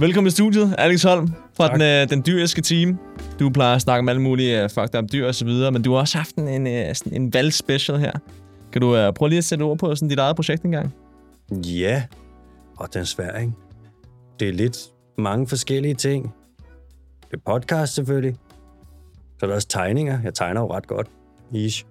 Velkommen i studiet, Alex Holm fra den, øh, den dyriske team. Du plejer at snakke om alle mulige uh, fucked up dyr og så videre, men du har også haft en, en, øh, sådan en valgspecial her. Kan du uh, prøve lige at sætte ord på sådan dit eget projekt engang? Ja, og den er svær, ikke? Det er lidt mange forskellige ting. Det er podcast selvfølgelig. Så er der også tegninger. Jeg tegner jo ret godt. Ish.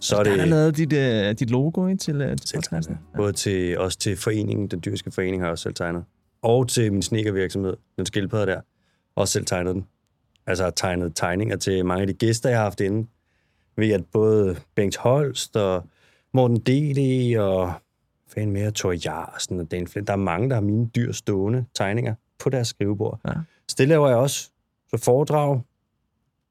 Så er det... Der er lavet dit, uh, dit logo ikke, til, uh, til podcasten. Både til, også til foreningen, den dyrske forening har jeg også selv tegnet. Og til min sneakervirksomhed, den skildpadde der. Også selv tegnet den. Altså har tegnet tegninger til mange af de gæster, jeg har haft inde. Ved at både Bengt Holst og Morten D.D. og fan mere, Thor Jarsen og Dan Flint. Der er mange, der har mine dyr stående tegninger på deres skrivebord. Ja. Så det laver jeg også. Så foredrag,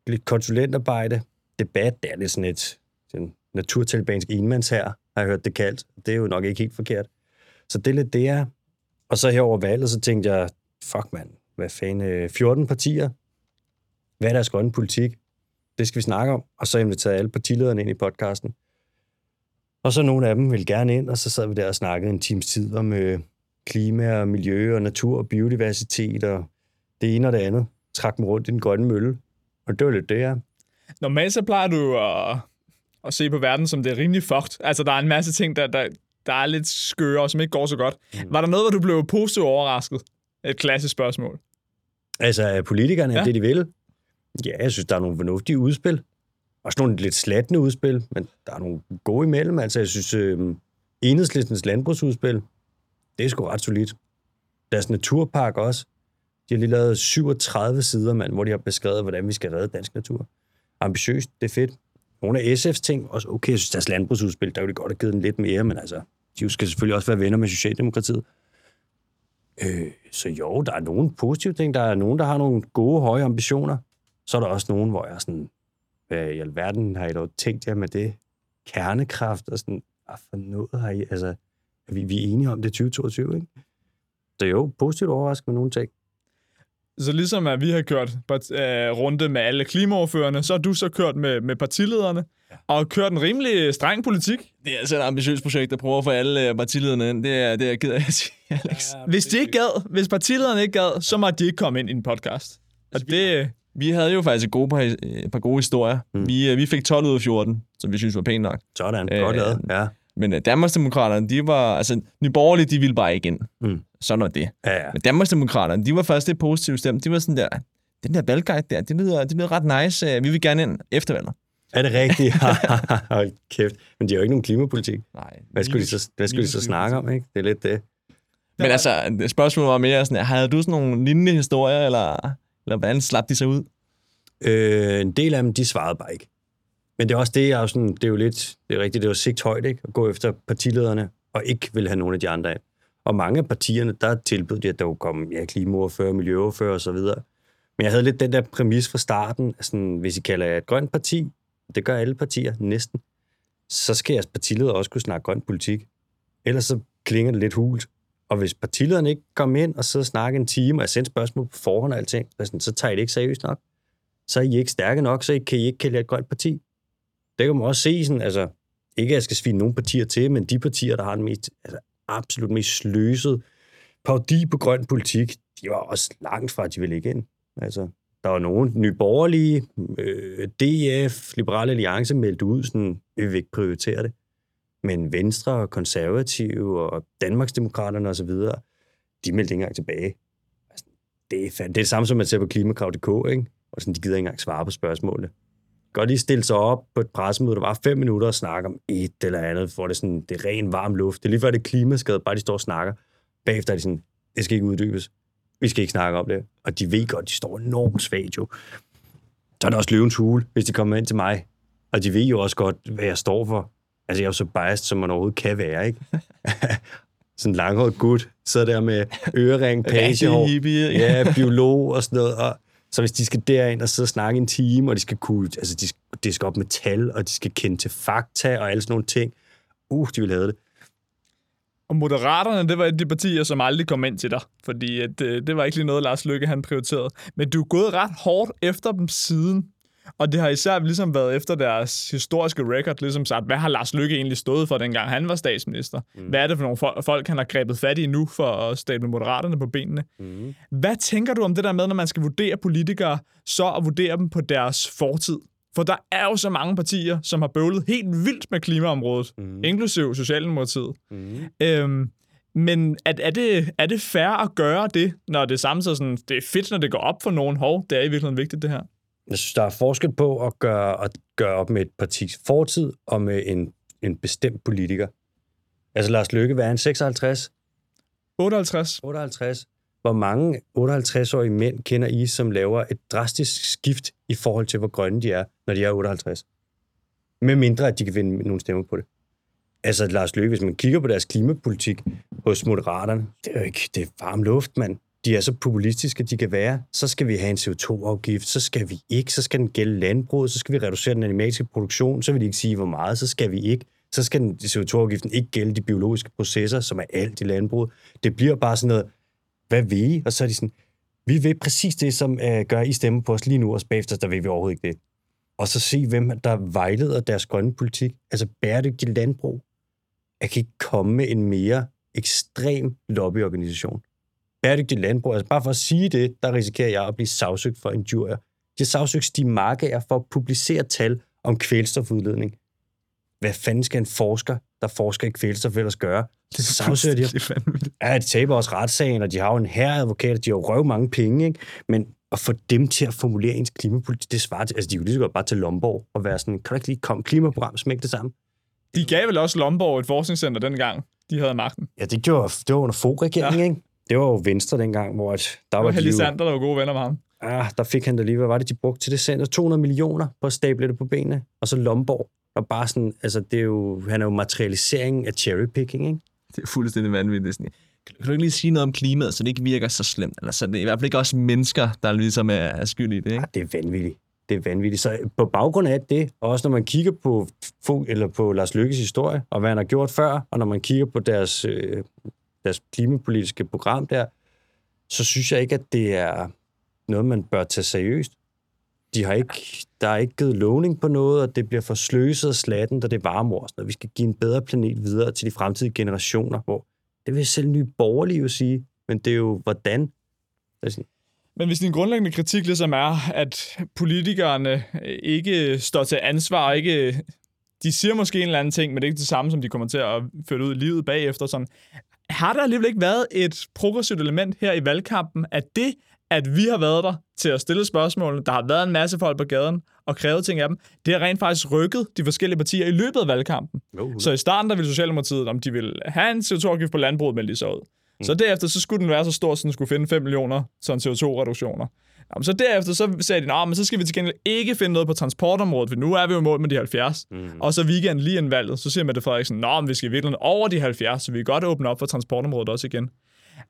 lidt konsulentarbejde, debat, det er lidt sådan et sådan naturtalibansk enmands her, har jeg hørt det kaldt. Det er jo nok ikke helt forkert. Så det er lidt det, er. Og så her over valget, så tænkte jeg, fuck mand, hvad fanden, øh, 14 partier, hvad er deres grønne politik? Det skal vi snakke om. Og så inviterede alle partilederne ind i podcasten. Og så nogle af dem ville gerne ind, og så sad vi der og snakkede en times tid om øh, klima og miljø og natur og biodiversitet og det ene og det andet. Trak dem rundt i den grønne mølle. Og det var lidt det, ja. Normalt så plejer du at, at se på verden som det er rimelig fucked. Altså, der er en masse ting, der, der, der er lidt skøre og som ikke går så godt. Mm. Var der noget, hvor du blev positivt overrasket? Et klassisk spørgsmål. Altså, politikerne, ja. det de vil? Ja, jeg synes, der er nogle fornuftige udspil. Også nogle lidt slattende udspil, men der er nogle gode imellem. Altså, jeg synes, øh, enhedslistens landbrugsudspil, det er sgu ret solidt. Deres naturpark også. De har lige lavet 37 sider, mand, hvor de har beskrevet, hvordan vi skal redde dansk natur. Ambitiøst, det er fedt. Nogle af SF's ting, også okay, jeg synes, deres landbrugsudspil, der ville de godt have givet den lidt mere, men altså, de skal selvfølgelig også være venner med Socialdemokratiet. Øh, så jo, der er nogle positive ting. Der er nogen, der har nogle gode, høje ambitioner. Så er der også nogen, hvor jeg er sådan, hvad i alverden har I dog tænkt jer med det? Kernekraft og sådan, hvad for noget har I? Altså, er vi, vi er enige om det 2022, ikke? Så jo, positivt overrasket med nogle ting. Så ligesom at vi har kørt uh, runde med alle klimaoverførende, så har du så kørt med, med partilederne, ja. og kørt en rimelig streng politik. Det er altså et ambitiøst projekt, der prøver at få alle øh, partilederne ind. Det er, det er jeg ked af at sige, Alex. Ja, hvis de ikke gad, hvis partilederne ikke gad, så må de ikke komme ind i en podcast. Og altså, det, vi havde jo faktisk et, gode par, et par gode historier. Mm. Vi, øh, vi fik 12 ud af 14, som vi synes var pænt nok. Sådan, øh, godt lavet, ja. Men uh, Danmarksdemokraterne, de var... Altså, Nye Borgerlige, de ville bare ikke ind. Mm. Sådan var det. Ja, ja. Men Danmarksdemokraterne, de var først lidt positivt stemt. De var sådan der, den der valgguide der, det lyder, det lyder ret nice. Vi vil gerne ind efter valget. Er det rigtigt? Hold kæft. Men de har jo ikke nogen klimapolitik. Nej. Hvad skulle de så, hvad skulle de så snakke om, ikke? Det er lidt det. Men altså, spørgsmålet var mere sådan, havde du sådan nogle lignende historier, eller, eller hvordan slap de sig ud? Øh, en del af dem, de svarede bare ikke. Men det er også det, jeg er sådan, det er jo lidt, det er rigtigt, det er jo sigt højt, ikke? At gå efter partilederne, og ikke vil have nogen af de andre af. Og mange af partierne, der tilbød de, at der kunne komme ja, klimaordfører, miljøordfører og så videre. Men jeg havde lidt den der præmis fra starten, sådan, hvis I kalder jer et grønt parti, det gør alle partier næsten, så skal jeres partileder også kunne snakke grøn politik. Ellers så klinger det lidt hult. Og hvis partilederen ikke kommer ind og så snakker en time, og jeg sender spørgsmål på forhånd og alting, så tager I det ikke seriøst nok så er I ikke stærke nok, så kan I ikke kalde jer et grønt parti. Det kan man også se, sådan, altså, ikke at jeg skal svine nogle partier til, men de partier, der har den mest, altså, absolut mest sløset parodi på grøn politik, de var også langt fra, at de ville ikke ind. Altså, der var nogen nyborgerlige, øh, DF, Liberale Alliance meldte ud, sådan, vi vil ikke prioritere det. Men Venstre og Konservative og Danmarksdemokraterne osv., de meldte ikke engang tilbage. Altså, det, er, det er det samme, som man ser på klimakrav.dk, ikke? og sådan, de gider ikke engang svare på spørgsmålene. Godt lige stille sig op på et pressemøde, der var fem minutter og snakke om et eller andet, hvor det, sådan, det er ren varm luft. Det er lige før det er klimaskadet, bare de står og snakker. Bagefter er de sådan, det skal ikke uddybes. Vi skal ikke snakke om det. Og de ved godt, de står enormt svagt jo. Så er det også løvens hule, hvis de kommer ind til mig. Og de ved jo også godt, hvad jeg står for. Altså, jeg er jo så biased, som man overhovedet kan være, ikke? sådan en langhåret gut, sidder der med ørering, pagehår, ja, biolog og sådan noget, og så hvis de skal derind og sidde og snakke en time, og de skal kunne, altså de, de skal op med tal, og de skal kende til fakta og alle sådan nogle ting, uh, de vil have det. Og Moderaterne, det var et af de partier, som aldrig kom ind til dig, fordi at, det, øh, det var ikke lige noget, Lars Lykke han prioriterede. Men du er gået ret hårdt efter dem siden. Og det har især ligesom været efter deres historiske record, ligesom sagt, hvad har Lars Lykke egentlig stået for, dengang han var statsminister? Mm. Hvad er det for nogle folk, han har grebet fat i nu for at stable moderaterne på benene? Mm. Hvad tænker du om det der med, når man skal vurdere politikere, så at vurdere dem på deres fortid? For der er jo så mange partier, som har bøvlet helt vildt med klimaområdet, mm. inklusiv Socialdemokratiet. Mm. Øhm, men er, er, det, er det fair at gøre det, når det samtidig sådan, det er fedt, når det går op for nogen? Hov, det er i virkeligheden vigtigt, det her. Jeg synes, der er forskel på at gøre, at gøre op med et partis fortid og med en, en bestemt politiker. Altså Lars Løkke, hvad er han? 56? 58. 58. Hvor mange 58-årige mænd kender I, som laver et drastisk skift i forhold til, hvor grønne de er, når de er 58? Med mindre, at de kan vinde nogle stemmer på det. Altså, Lars Løkke, hvis man kigger på deres klimapolitik hos Moderaterne, det er jo ikke, det er varm luft, mand. De er så populistiske, de kan være. Så skal vi have en CO2-afgift, så skal vi ikke, så skal den gælde landbruget, så skal vi reducere den animalske produktion, så vil de ikke sige, hvor meget, så skal vi ikke. Så skal den, CO2-afgiften ikke gælde de biologiske processer, som er alt i landbruget. Det bliver bare sådan noget, hvad vil I? Og så er de sådan, vi vil præcis det, som uh, gør I stemme på os lige nu, og bagefter, der vil vi overhovedet ikke det. Og så se, hvem der vejleder deres grønne politik. Altså bæredygtig landbrug. Jeg kan ikke komme med en mere ekstrem lobbyorganisation. Bæredygtig landbrug, altså bare for at sige det, der risikerer jeg at blive sagsøgt for en jury. De har sagsøgt Stig Markager for at publicere tal om kvælstofudledning. Hvad fanden skal en forsker, der forsker i kvælstof, ellers gøre? Det sagsøger de. Ja, de taber også retssagen, og de har jo en herre advokat, de har jo røv mange penge, ikke? Men at få dem til at formulere ens klimapolitik, det svarer til, altså de kunne lige så godt bare til Lomborg og være sådan, kan du ikke lige komme klimaprogram, smæk det sammen? De gav vel også Lomborg et forskningscenter dengang, de havde magten. Ja, det, gjorde, det var under Fogh-regeringen, ja. ikke? Det var jo Venstre dengang, hvor at der var... Helge Sander, der var gode venner med ham. Ja, der fik han da lige, hvad var det, de brugte til det center? 200 millioner på at stable det på benene. Og så Lomborg. Og bare sådan, altså det er jo, han er jo materialisering af cherrypicking, ikke? Det er fuldstændig vanvittigt. Kan du ikke lige sige noget om klimaet, så det ikke virker så slemt? Eller så det er i hvert fald ikke også mennesker, der ligesom er, er skyld i det, ikke? Ja, det er vanvittigt det er vanvittigt. Så på baggrund af det, og også når man kigger på, eller på Lars Lykkes historie, og hvad han har gjort før, og når man kigger på deres, øh, deres klimapolitiske program der, så synes jeg ikke, at det er noget, man bør tage seriøst. De har ikke, der er ikke givet lovning på noget, og det bliver for sløset og slatten, da det er varmor. Så vi skal give en bedre planet videre til de fremtidige generationer, hvor det vil selv nye borgerlige jo sige, men det er jo hvordan. Altså, men hvis din grundlæggende kritik ligesom er, at politikerne ikke står til ansvar, ikke, de siger måske en eller anden ting, men det er ikke det samme, som de kommer til at føre ud i livet bagefter. Sådan. Har der alligevel ikke været et progressivt element her i valgkampen, at det, at vi har været der til at stille spørgsmål, der har været en masse folk på gaden og krævet ting af dem, det har rent faktisk rykket de forskellige partier i løbet af valgkampen. Uh-huh. Så i starten der ville Socialdemokratiet, om de ville have en CO2-afgift på landbruget, meldte de så ud. Så mm. derefter, så skulle den være så stor, at den skulle finde 5 millioner sådan CO2-reduktioner. Jamen, så derefter, så sagde de, men så skal vi til gengæld ikke finde noget på transportområdet, for nu er vi jo mål med de 70. Mm. Og så weekend lige en valget, så siger Mette Frederiksen, Nå, men vi skal virkelig over de 70, så vi kan godt åbne op for transportområdet også igen.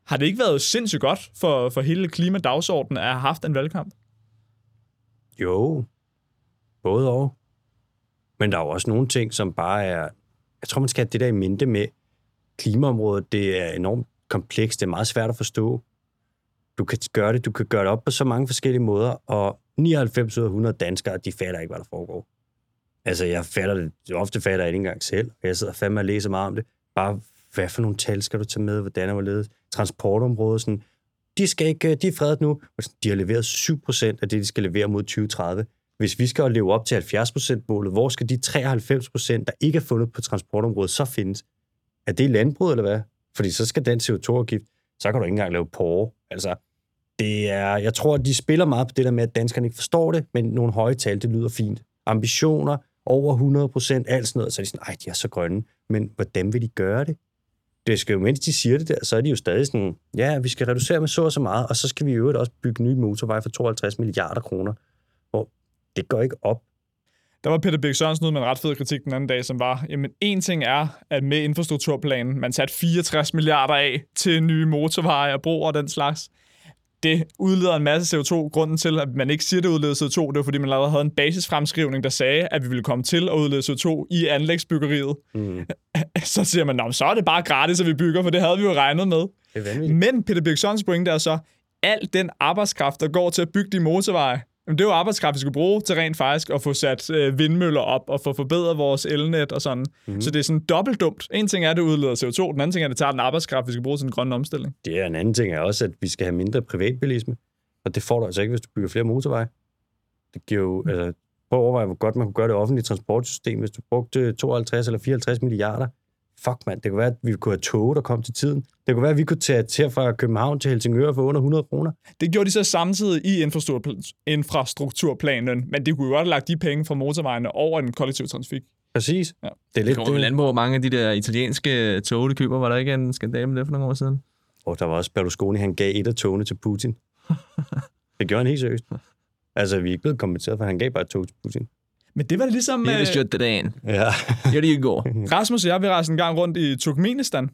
Har det ikke været sindssygt godt for, for hele klimadagsordenen at have haft en valgkamp? Jo, både og. Men der er jo også nogle ting, som bare er... Jeg tror, man skal have det der i mente med klimaområdet. Det er enormt komplekst, det er meget svært at forstå. Du kan gøre det, du kan gøre det op på så mange forskellige måder, og 99 ud af 100 danskere, de fatter ikke, hvad der foregår. Altså, jeg fatter det, ofte fatter jeg det ikke engang selv, og jeg sidder fandme og læser meget om det. Bare, hvad for nogle tal skal du tage med, hvordan er hvorledes? Transportområdet, sådan, de, skal ikke, de er fredet nu. De har leveret 7% af det, de skal levere mod 2030. Hvis vi skal leve op til 70%-målet, hvor skal de 93%, der ikke er fundet på transportområdet, så findes? Er det landbrug, eller hvad? Fordi så skal den CO2-afgift, så kan du ikke engang lave porre. Altså, det er, jeg tror, at de spiller meget på det der med, at danskerne ikke forstår det, men nogle høje tal, det lyder fint. Ambitioner, over 100 procent, alt sådan noget, så er de sådan, ej, de er så grønne. Men hvordan vil de gøre det? Det skal jo, mens de siger det der, så er de jo stadig sådan, ja, vi skal reducere med så og så meget, og så skal vi i øvrigt også bygge nye motorveje for 52 milliarder kroner. Hvor det går ikke op. Der var Peter Birk Sørensen ud med en ret fed kritik den anden dag, som var, jamen en ting er, at med infrastrukturplanen, man satte 64 milliarder af til nye motorveje og broer og den slags. Det udleder en masse CO2. Grunden til, at man ikke siger, det udleder CO2, det var, fordi man allerede havde en basisfremskrivning, der sagde, at vi ville komme til at udlede CO2 i anlægsbyggeriet. Mm. Så siger man, så er det bare gratis, at vi bygger, for det havde vi jo regnet med. Er Men Peter Birk Sørensens pointe er så, al den arbejdskraft, der går til at bygge de motorveje, Jamen, det er jo arbejdskraft, vi skal bruge til rent faktisk at få sat øh, vindmøller op og få forbedret vores elnet og sådan. Mm. Så det er sådan dobbelt dumt. En ting er, at det udleder CO2, den anden ting er, at det tager den arbejdskraft, vi skal bruge til den grønne omstilling. Det er en anden ting er også, at vi skal have mindre privatbilisme. Og det får du altså ikke, hvis du bygger flere motorveje. Det giver jo, altså, prøv at overveje, hvor godt man kunne gøre det offentlige transportsystem, hvis du brugte 52 eller 54 milliarder. Fuck mand, det kunne være, at vi kunne have tog, der kom til tiden. Det kunne være, at vi kunne tage til fra København til Helsingør for under 100 kroner. Det gjorde de så samtidig i infrastrukturplanen, men de kunne jo godt have lagt de penge fra motorvejene over den kollektive trafik. Præcis. Ja. Det er lidt det. Det hvor mange af de der italienske tog, de køber. Var der ikke en skandale med det for nogle år siden? Og der var også Berlusconi, han gav et af togene til Putin. det gjorde han helt seriøst. Altså, vi er ikke blevet kompenseret, for han gav bare et tog til Putin. Men det var det ligesom... Det er det det dagen. Ja. det det i går. Rasmus og jeg, vi rejste en gang rundt i Turkmenistan,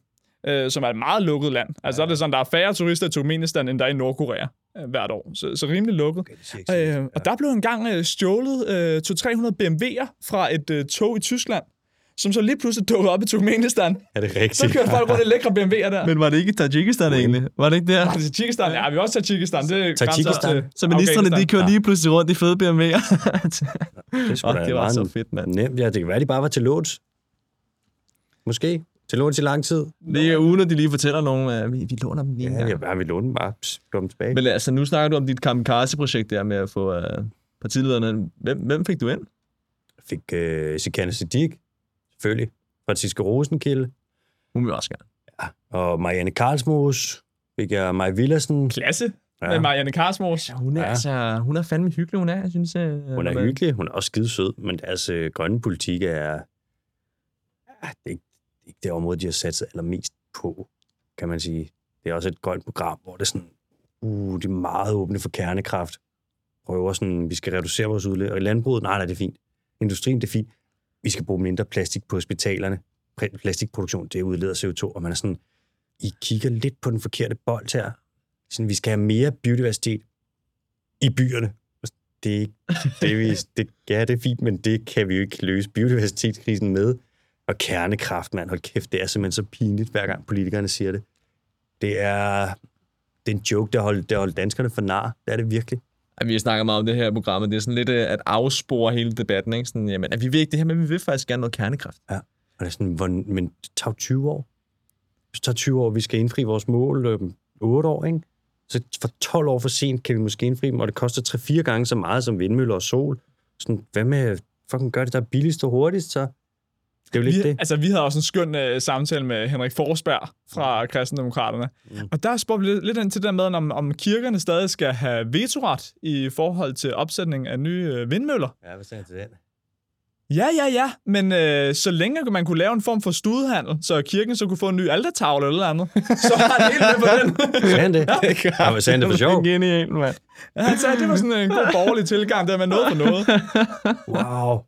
øh, som er et meget lukket land. Altså, ja. der er det sådan, der er færre turister i Turkmenistan, end der er i Nordkorea øh, hvert år. Så, så rimelig lukket. Okay, øh, og der blev engang øh, stjålet øh, 200-300 BMW'er fra et øh, tog i Tyskland som så lige pludselig dukkede op i Turkmenistan. Er det rigtigt? Så kørte folk rundt i lækre BMW'er der. Men var det ikke Tajikistan egentlig? Var det ikke der? Var det Tajikistan? Ja, vi er også Tajikistan. Det er Tajikistan. Så ministerne, de kører lige pludselig rundt i fede BMW'er. det, skulle oh, det var så fedt, mand. Nemt. Ja, det kan være, de bare var til låns. Måske. Til låns i lang tid. Det er uden, at de lige fortæller nogen, at vi, vi låner dem lige ja. Ja, vi låner dem bare. Pss, dem tilbage. Men altså, nu snakker du om dit kamikaze-projekt der med at få uh, partilederne. Hvem, hvem fik du ind? Jeg fik uh, Sikane Siddiq, selvfølgelig. Franziska Rosenkilde. Hun vil også gerne. Ja, og Marianne Karlsmos fik jeg Maja Villersen. Klasse ja. med Marianne Karlsmos. Ja, hun, er, ja. altså, hun er fandme hyggelig, hun er, jeg synes. Uh, hun er hyggelig, hun er også skide sød, men deres uh, grønne politik er, ja, det er ikke, ikke det område, de har sat sig allermest på, kan man sige. Det er også et grønt program, hvor det er sådan, uh, de er meget åbne for kernekraft. Prøver sådan, vi skal reducere vores udledning. Og landbruget, nej, nej, det er fint. Industrien, det er fint vi skal bruge mindre plastik på hospitalerne. Plastikproduktion, det udleder CO2, og man er sådan, I kigger lidt på den forkerte bold her. Sådan, vi skal have mere biodiversitet i byerne. Det er ikke, det, vi, det, ja, det er fint, men det kan vi jo ikke løse biodiversitetskrisen med. Og kernekraft, mand, hold kæft, det er simpelthen så pinligt, hver gang politikerne siger det. Det er, det er en joke, der holder, der holder danskerne for nar. Det er det virkelig at vi snakker meget om det her program, det er sådan lidt øh, at afspore hele debatten, ikke? Sådan, jamen, at vi vil ikke det her, men vi vil faktisk gerne noget kernekraft. Ja, og det er sådan, hvor, men det tager 20 år. Det tager 20 år, vi skal indfri vores mål, øh, 8 år, ikke? Så for 12 år for sent kan vi måske indfri dem, og det koster 3-4 gange så meget som vindmøller og sol. Sådan, hvad med fucking gør det der billigst og hurtigst, så? Det er jo lidt vi, det. Altså, vi havde også en skøn uh, samtale med Henrik Forsberg fra Kristendemokraterne. Mm. Og der spurgte vi lidt, lidt ind til det med, om, om kirkerne stadig skal have vetoret i forhold til opsætning af nye uh, vindmøller. Ja, hvad sagde til den? Ja, ja, ja, men øh, så længe man kunne lave en form for studhandel, så kirken så kunne få en ny altertavle eller andet, så var han helt med på den. Sagde det? Ja, det ja men sagde det for sjov? Genialt, mand. Ja, han sagde, at det var sådan en god borgerlig tilgang, der med noget for noget. Wow.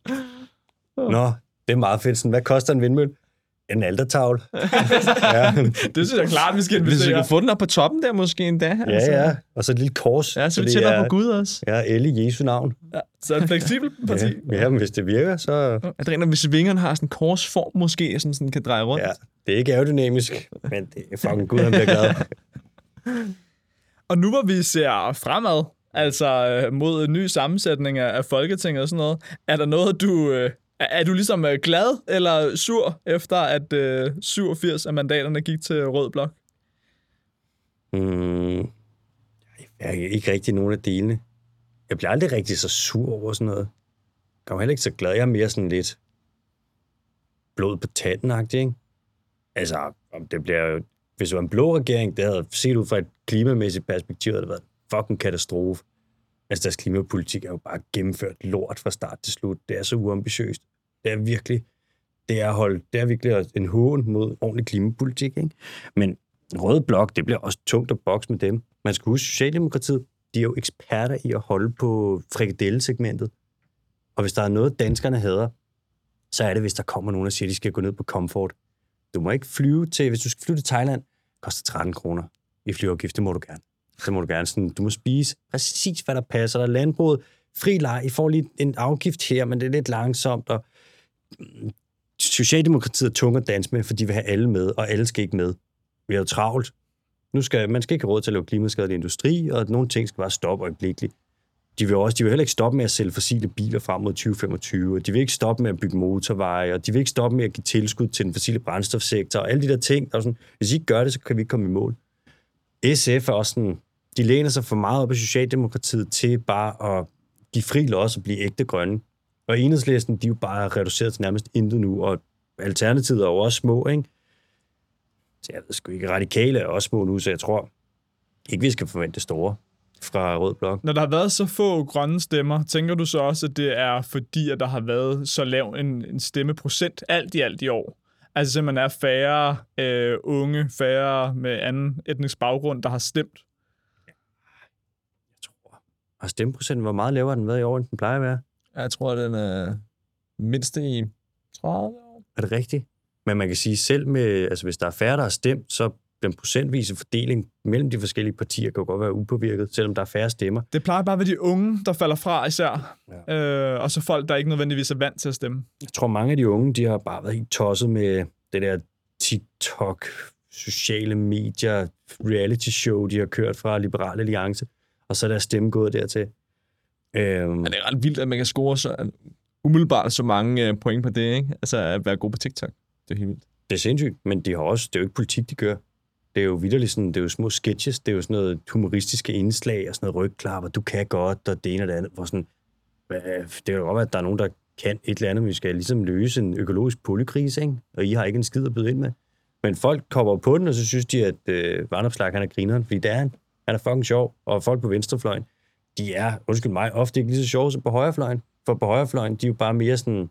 Nå, det er meget fedt. Sådan, hvad koster en vindmølle? En altertavle. ja. Det synes jeg klart, vi skal investere. Hvis vi kan få den op på toppen der måske endda. Ja, altså. ja. Og så et lille kors. Ja, så vi tæller på Gud også. Ja, El i Jesu navn. Ja, så et fleksibelt parti. ja, ja, men hvis det virker, så... Det hvis vingerne har sådan en korsform måske, som sådan kan dreje rundt. Ja, det er ikke aerodynamisk, men det er fucking Gud, han bliver glad. og nu hvor vi ser fremad, altså øh, mod en ny sammensætning af Folketinget og sådan noget, er der noget, du øh, er du ligesom øh, glad eller sur, efter at øh, 87 af mandaterne gik til Rød Blok? Mm, jeg er ikke rigtig nogen af delene. Jeg bliver aldrig rigtig så sur over sådan noget. Jeg kommer heller ikke så glad. Jeg er mere sådan lidt blod på tanden ikke? Altså, om det bliver hvis det var en blå regering, det havde set ud fra et klimamæssigt perspektiv, det havde været fucking katastrofe. Altså, deres klimapolitik er jo bare gennemført lort fra start til slut. Det er så uambitiøst. Det er virkelig, det er, hold, det er virkelig en hån mod ordentlig klimapolitik. Ikke? Men Rød Blok, det bliver også tungt at bokse med dem. Man skal huske, Socialdemokratiet, de er jo eksperter i at holde på frikadellesegmentet. Og hvis der er noget, danskerne hader, så er det, hvis der kommer nogen, og siger, at de skal gå ned på komfort. Du må ikke flyve til, hvis du skal flyve til Thailand, koster 13 kroner i flyafgift, det må du gerne. Så må du gerne sådan, du må spise præcis, hvad der passer. Der landbruget, fri leg, I får lige en afgift her, men det er lidt langsomt, og Socialdemokratiet er tunge at danse med, for de vil have alle med, og alle skal ikke med. Vi er jo travlt. Nu skal, man skal ikke have råd til at lave klimaskadelig industri, og at nogle ting skal bare stoppe øjeblikkeligt. de vil også de vil heller ikke stoppe med at sælge fossile biler frem mod 2025, og de vil ikke stoppe med at bygge motorveje, og de vil ikke stoppe med at give tilskud til den fossile brændstofsektor, og alle de der ting. Og sådan, hvis I ikke gør det, så kan vi ikke komme i mål. SF er også sådan, de læner sig for meget op af Socialdemokratiet til bare at give fri los og blive ægte grønne. Og enhedslisten, de er jo bare reduceret til nærmest intet nu, og Alternativet er jo også små, ikke? Så jeg ved sgu ikke, radikale er også små nu, så jeg tror ikke, vi skal forvente store fra Rød Blok. Når der har været så få grønne stemmer, tænker du så også, at det er fordi, at der har været så lav en, en stemmeprocent alt i alt i år? Altså simpelthen er færre øh, unge, færre med anden etnisk baggrund, der har stemt? Jeg tror, at stemmeprocenten var meget lavere, den været i år, end den plejer at være. Jeg tror, at den er mindste i 30 år. Er det rigtigt? Men man kan sige, selv med, altså hvis der er færre, der har stemt, så den procentvise fordeling mellem de forskellige partier kan jo godt være upåvirket, selvom der er færre stemmer. Det plejer bare at være de unge, der falder fra især, ja. øh, og så folk, der ikke nødvendigvis er vant til at stemme. Jeg tror, mange af de unge, de har bare været helt tosset med det der TikTok, sociale medier, reality show, de har kørt fra Liberal Alliance, og så er deres stemme gået dertil. Øhm. Ja, det er ret vildt, at man kan score så umiddelbart så mange øh, point på det, ikke? Altså at være god på TikTok. Det er helt vildt. Det er sindssygt, men de har også, det er jo ikke politik, de gør. Det er jo vidderligt sådan, det er jo små sketches, det er jo sådan noget humoristiske indslag og sådan noget rygklap, og du kan godt, og det ene og det andet. Hvor sådan, det er jo godt at der er nogen, der kan et eller andet, vi skal ligesom løse en økologisk polykrise, ikke? og I har ikke en skid at byde ind med. Men folk kommer på den, og så synes de, at øh, Varnopslag, han er grineren, fordi det er han. Han er fucking sjov, og folk på venstrefløjen, de er, undskyld mig, ofte ikke lige så sjove som på højrefløjen. For på højrefløjen, de er jo bare mere sådan,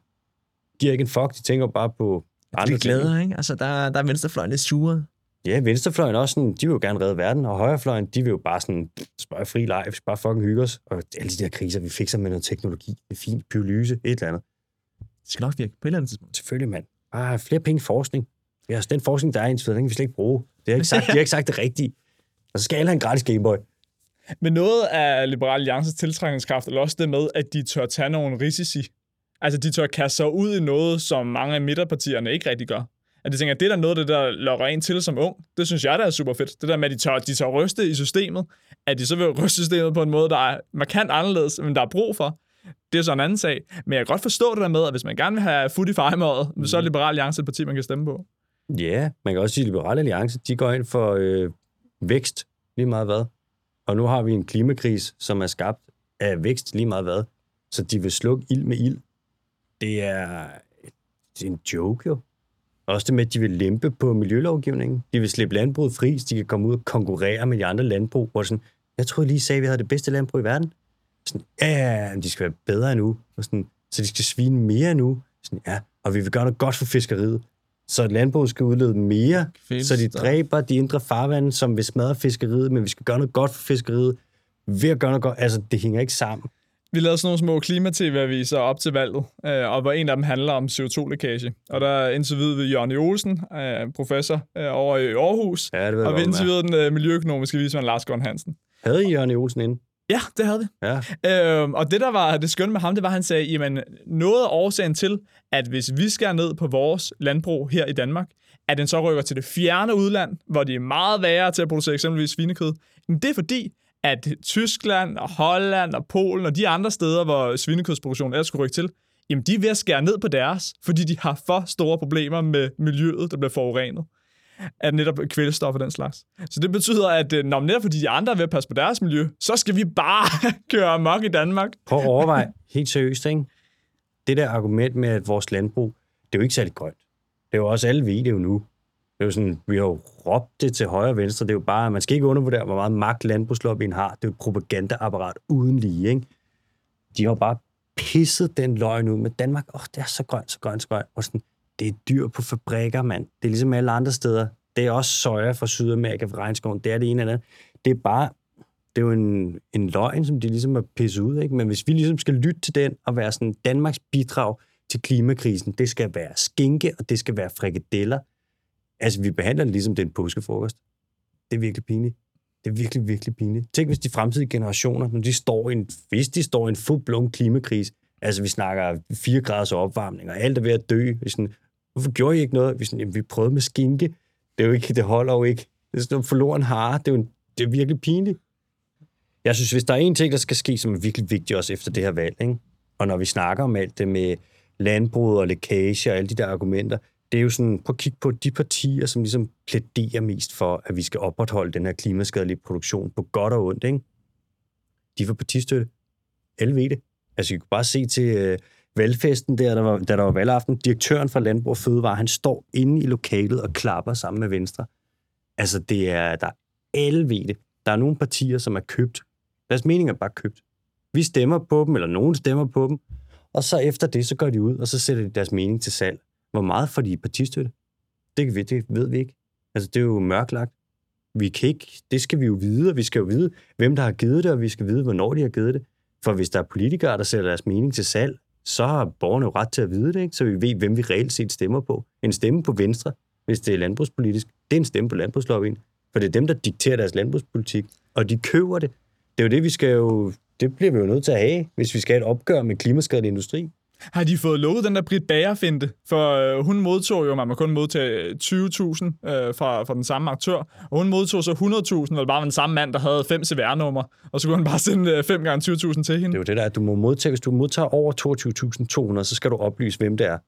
de er ikke en fuck, de tænker bare på andre ting. De ikke? Altså, der, der er venstrefløjen lidt sure. Ja, venstrefløjen også sådan, de vil jo gerne redde verden, og højrefløjen, de vil jo bare sådan, spørge fri live, bare fucking hygge os. Og alle de der kriser, vi fikser med noget teknologi, det er fint, pyrolyse, et eller andet. Det skal nok virke på et eller andet tidspunkt. Selvfølgelig, mand. Bare flere penge i forskning. Ja, altså, den forskning, der er indtil den kan vi slet ikke bruge. Det har ikke sagt, de har ikke sagt det rigtige. Og så skal alle have en gratis Gameboy. Men noget af Liberal Alliances tiltrækningskraft er også det med, at de tør tage nogle risici. Altså, de tør kaste sig ud i noget, som mange af midterpartierne ikke rigtig gør. At de tænker, at det er der noget det, der lokker en til som ung. Det synes jeg, der er super fedt. Det der med, at de tør, de tør ryste i systemet. At de så vil ryste systemet på en måde, der er markant anderledes, men der er brug for. Det er så en anden sag. Men jeg kan godt forstå det der med, at hvis man gerne vil have fut i fejmåret, mm. så er Liberal Alliance et parti, man kan stemme på. Ja, man kan også sige, at Liberal Alliance, de går ind for øh, vækst lige meget hvad. Og nu har vi en klimakris, som er skabt af vækst lige meget hvad. Så de vil slukke ild med ild. Det er, det er en joke jo. Også det med, at de vil lempe på miljølovgivningen. De vil slippe landbruget fri, så de kan komme ud og konkurrere med de andre landbrug. Hvor sådan, jeg tror lige sagde, at vi havde det bedste landbrug i verden. Sådan, ja, de skal være bedre nu. Og sådan, så de skal svine mere nu. Sådan, ja, og vi vil gøre noget godt for fiskeriet. Så landbruget skal udlede mere, Fælst, så de dræber de indre farvande, som vil smadre fiskeriet, men vi skal gøre noget godt for fiskeriet ved at gøre noget godt. Altså, det hænger ikke sammen. Vi lavede sådan nogle små klima-tv-aviser op til valget, øh, og hvor en af dem handler om CO2-lækage. Og der interviewede vi Jørgen Olsen, øh, professor øh, over i Aarhus, ja, det og vi interviewede den øh, miljøøkonomiske vismand Lars Gård Hansen. Havde I Jørgen Olsen inde? Ja, det havde vi. Ja. Øhm, og det, der var det skønne med ham, det var, at han sagde, jamen, noget af årsagen til, at hvis vi skal ned på vores landbrug her i Danmark, at den så rykker til det fjerne udland, hvor de er meget værre til at producere eksempelvis svinekød, men det er fordi, at Tyskland og Holland og Polen og de andre steder, hvor svinekødsproduktionen ellers skulle rykke til, jamen de er ved at skære ned på deres, fordi de har for store problemer med miljøet, der bliver forurenet af netop kvælstof og den slags. Så det betyder, at øh, når netop fordi de andre er ved at passe på deres miljø, så skal vi bare køre amok i Danmark. Prøv at overveje, helt seriøst, ikke? Det der argument med, at vores landbrug, det er jo ikke særlig grønt. Det er jo også alle ved det jo nu. Det er jo sådan, vi har jo råbt det til højre og venstre. Det er jo bare, man skal ikke undervurdere, hvor meget magt landbrugslobbyen har. Det er jo et propagandaapparat uden lige, ikke? De har bare pisset den løgn ud med Danmark. Åh, oh, det er så grønt, så grønt, så grønt. Og sådan, det er dyr på fabrikker, mand. Det er ligesom alle andre steder. Det er også soja fra Sydamerika, fra regnskoven. Det er det ene eller andet. Det er bare, det er jo en, en løgn, som de ligesom har pisset ud, ikke? Men hvis vi ligesom skal lytte til den og være sådan Danmarks bidrag til klimakrisen, det skal være skinke, og det skal være frikadeller, Altså, vi behandler det ligesom den påskefrokost. Det er virkelig pinligt. Det er virkelig, virkelig pinligt. Tænk, hvis de fremtidige generationer, når de står i en, hvis de står i en fuldblom klimakrise, altså vi snakker 4 graders opvarmning, og alt er ved at dø. Vi sådan, Hvorfor gjorde I ikke noget? Vi, sådan, jamen, vi prøvede med skinke. Det er jo ikke, det holder jo ikke. Det er sådan forloren hare. Det er, jo, det er virkelig pinligt. Jeg synes, hvis der er en ting, der skal ske, som er virkelig vigtigt også efter det her valg, ikke? og når vi snakker om alt det med landbrug og lækage og alle de der argumenter, det er jo sådan, prøv at kigge på de partier, som ligesom plæderer mest for, at vi skal opretholde den her klimaskadelige produktion på godt og ondt, ikke? De får partistøtte. Alle ved det. Altså, I kunne bare se til øh, valgfesten der, der var, da der var valgaften. Direktøren fra Landbrug og Fødevare, han står inde i lokalet og klapper sammen med Venstre. Altså, det er, der er alle ved det. Der er nogle partier, som er købt. Deres mening er bare købt. Vi stemmer på dem, eller nogen stemmer på dem, og så efter det, så går de ud, og så sætter de deres mening til salg. Hvor meget får de partistøtte? Det, kan vi, det ved vi ikke. Altså, det er jo mørklagt. Vi kan ikke, det skal vi jo vide, og vi skal jo vide, hvem der har givet det, og vi skal vide, hvornår de har givet det. For hvis der er politikere, der sætter deres mening til salg, så har borgerne jo ret til at vide det, ikke? så vi ved, hvem vi reelt set stemmer på. En stemme på Venstre, hvis det er landbrugspolitisk, det er en stemme på landbrugslobbyen. For det er dem, der dikterer deres landbrugspolitik, og de køber det. Det er jo det, vi skal jo, det bliver vi jo nødt til at have, hvis vi skal have et opgør med klimaskadelig industri. Har de fået lovet den der Britt Bager-finte? For øh, hun modtog jo, man må kun modtage øh, 20.000 øh, fra, fra den samme aktør, og hun modtog så 100.000, eller bare den samme mand, der havde fem CVR-numre, og så kunne han bare sende øh, 5 gange 20.000 til hende. Det er jo det der, at du må modtage, hvis du modtager over 22.200, så skal du oplyse, hvem det er.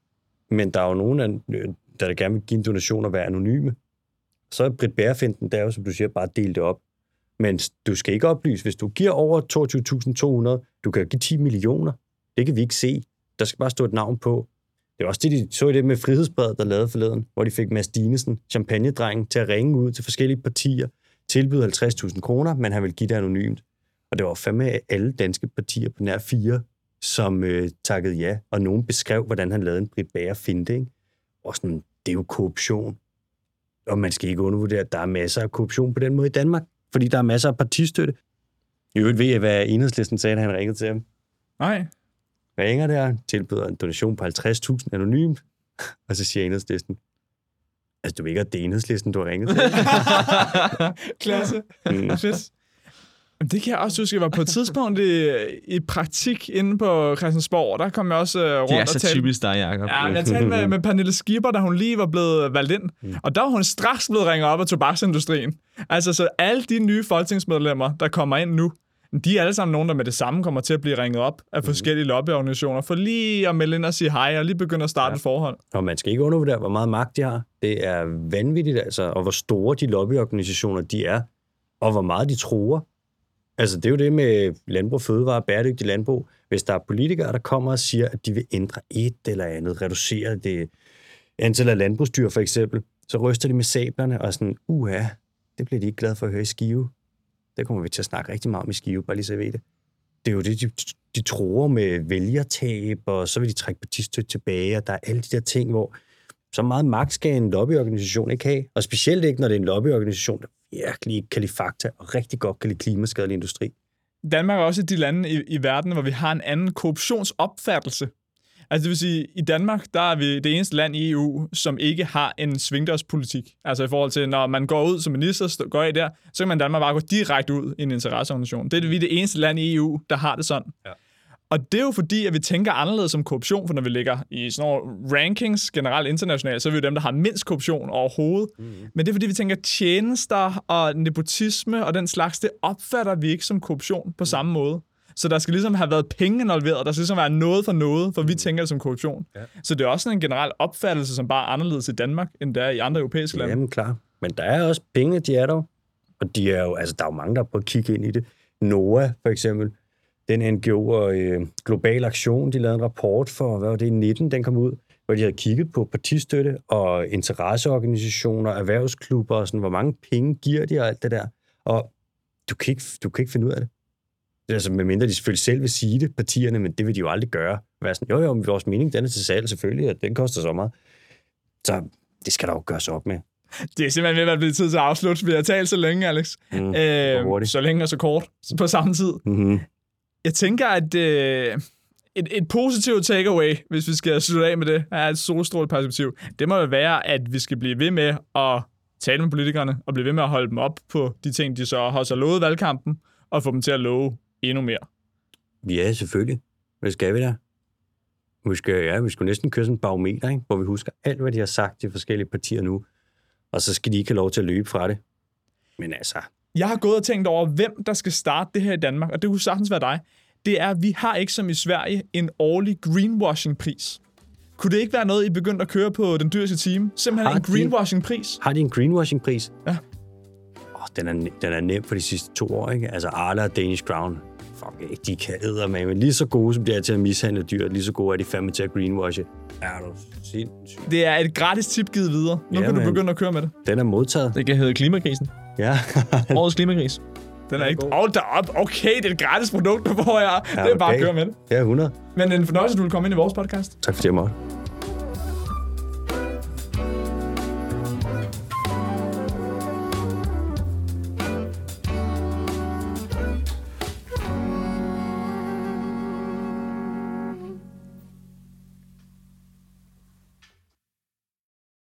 Men der er jo nogen, der, øh, der gerne vil give en donation og være anonyme. Så er Britt Bager-finten, der er jo, som du siger, bare delt det op. Men du skal ikke oplyse, hvis du giver over 22.200, du kan give 10 millioner. Det kan vi ikke se. Der skal bare stå et navn på. Det var også det, de så i det med Frihedsbredet, der lavede forleden, hvor de fik Mads Dinesen, champagnedrengen, til at ringe ud til forskellige partier, tilbyde 50.000 kroner, men han vil give det anonymt. Og det var fandme alle danske partier på nær fire, som øh, takkede ja, og nogen beskrev, hvordan han lavede en Britt Bager finte. Ikke? Og sådan, det er jo korruption. Og man skal ikke undervurdere, at der er masser af korruption på den måde i Danmark, fordi der er masser af partistøtte. I øvrigt ved jeg, hvad enhedslisten sagde, da han ringede til ham. Nej. Ringer der? Tilbyder en donation på 50.000 anonymt. Og så siger enhedslisten, altså du ved ikke, at det er enhedslisten, du har ringet til. Klasse. Mm. Fedt. Det kan jeg også huske, jeg var på et tidspunkt i, i praktik inde på Christiansborg. Der kom jeg også uh, rundt Det er og så talte. typisk dig, Jacob. Ja, jeg talte med, med Pernille Skipper, da hun lige var blevet valgt ind. Mm. Og der var hun straks blevet ringet op af tobaksindustrien. Altså, så alle de nye folketingsmedlemmer, der kommer ind nu, de er alle sammen nogen, der med det samme kommer til at blive ringet op af Mm. forskellige lobbyorganisationer, for lige at melde ind og sige hej, og lige begynde at starte ja. et forhold. Og man skal ikke undervurdere, hvor meget magt de har. Det er vanvittigt, altså, og hvor store de lobbyorganisationer de er, og hvor meget de tror. Altså, det er jo det med landbrug, fødevare, bæredygtig landbrug. Hvis der er politikere, der kommer og siger, at de vil ændre et eller andet, reducere det antal af landbrugsdyr for eksempel, så ryster de med sablerne og sådan, uha, det bliver de ikke glade for at høre i Skive. Det kommer vi til at snakke rigtig meget om i Skive, bare lige så ved det. Det er jo det, de, de tror med vælgertab, og så vil de trække partistøtte tilbage, og der er alle de der ting, hvor så meget magt skal en lobbyorganisation ikke have. Og specielt ikke, når det er en lobbyorganisation, der virkelig ikke kan lide fakta, og rigtig godt kan lide klimaskadelig industri. Danmark er også et af de lande i, i verden, hvor vi har en anden korruptionsopfattelse. Altså det vil sige, i Danmark, der er vi det eneste land i EU, som ikke har en svingdørspolitik. Altså i forhold til, når man går ud som minister, går af der, så kan man i Danmark bare gå direkte ud i en interesseorganisation. Det er vi det eneste land i EU, der har det sådan. Ja. Og det er jo fordi, at vi tænker anderledes om korruption, for når vi ligger i sådan nogle rankings generelt internationalt, så er vi jo dem, der har mindst korruption overhovedet. Mm. Men det er fordi, vi tænker tjenester og nepotisme og den slags, det opfatter vi ikke som korruption på samme måde. Så der skal ligesom have været penge involveret, der skal ligesom være noget for noget, for vi tænker det som korruption. Ja. Så det er også sådan en generel opfattelse, som bare er anderledes i Danmark, end der er i andre europæiske lande. Jamen, klar. Men der er også penge, de er der. Og de er jo, altså, der er jo mange, der har prøvet at kigge ind i det. NOAA, for eksempel, den NGO og øh, Global Aktion, de lavede en rapport for, hvad var det, i 19, den kom ud, hvor de havde kigget på partistøtte og interesseorganisationer, erhvervsklubber og sådan, hvor mange penge giver de og alt det der. Og du kan ikke, du kan ikke finde ud af det. Det er Altså, medmindre de selvfølgelig selv vil sige det, partierne, men det vil de jo aldrig gøre. Være sådan, jo jo, men vores mening, den er til salg selvfølgelig, og den koster så meget. Så det skal der jo gøres op med. Det er simpelthen ved at være blevet tid til at afslutte. Vi har talt så længe, Alex. Mm, Øh, så længe og så kort på samme tid. Mm-hmm. Jeg tænker, at øh, et, et positivt takeaway, hvis vi skal slutte af med det, er et solstråleperspektiv. Det må jo være, at vi skal blive ved med at tale med politikerne, og blive ved med at holde dem op på de ting, de så har så lovet i valgkampen, og få dem til at love endnu mere. Ja, selvfølgelig. Hvad skal vi der? Vi skal, ja, vi skal næsten køre sådan en barometer, ikke? hvor vi husker alt, hvad de har sagt til forskellige partier nu, og så skal de ikke have lov til at løbe fra det. Men altså, Jeg har gået og tænkt over, hvem der skal starte det her i Danmark, og det kunne sagtens være dig. Det er, at vi har ikke som i Sverige en årlig greenwashing-pris. Kunne det ikke være noget, I begyndte at køre på den dyreste time? Simpelthen har en greenwashing-pris? Har de en greenwashing-pris? Ja. Oh, den, er, den er nem for de sidste to år, ikke? Altså Arla og Danish Crown, fuck ikke, de kan med, men lige så gode som de er til at mishandle dyr, lige så gode er de fandme til at greenwashe. Er du sindssygt? Det er et gratis tip givet videre. Nu ja, kan du begynde at køre med det. Den er modtaget. Det kan hedde klimakrisen. Ja. Årets klimakris. Den er ikke... Hold da op. Okay, det er et gratis produkt, hvor jeg... Ja, det er bare at køre med det. Ja, 100. Men en fornøjelse, du vil komme ind i vores podcast. Tak fordi jeg måtte.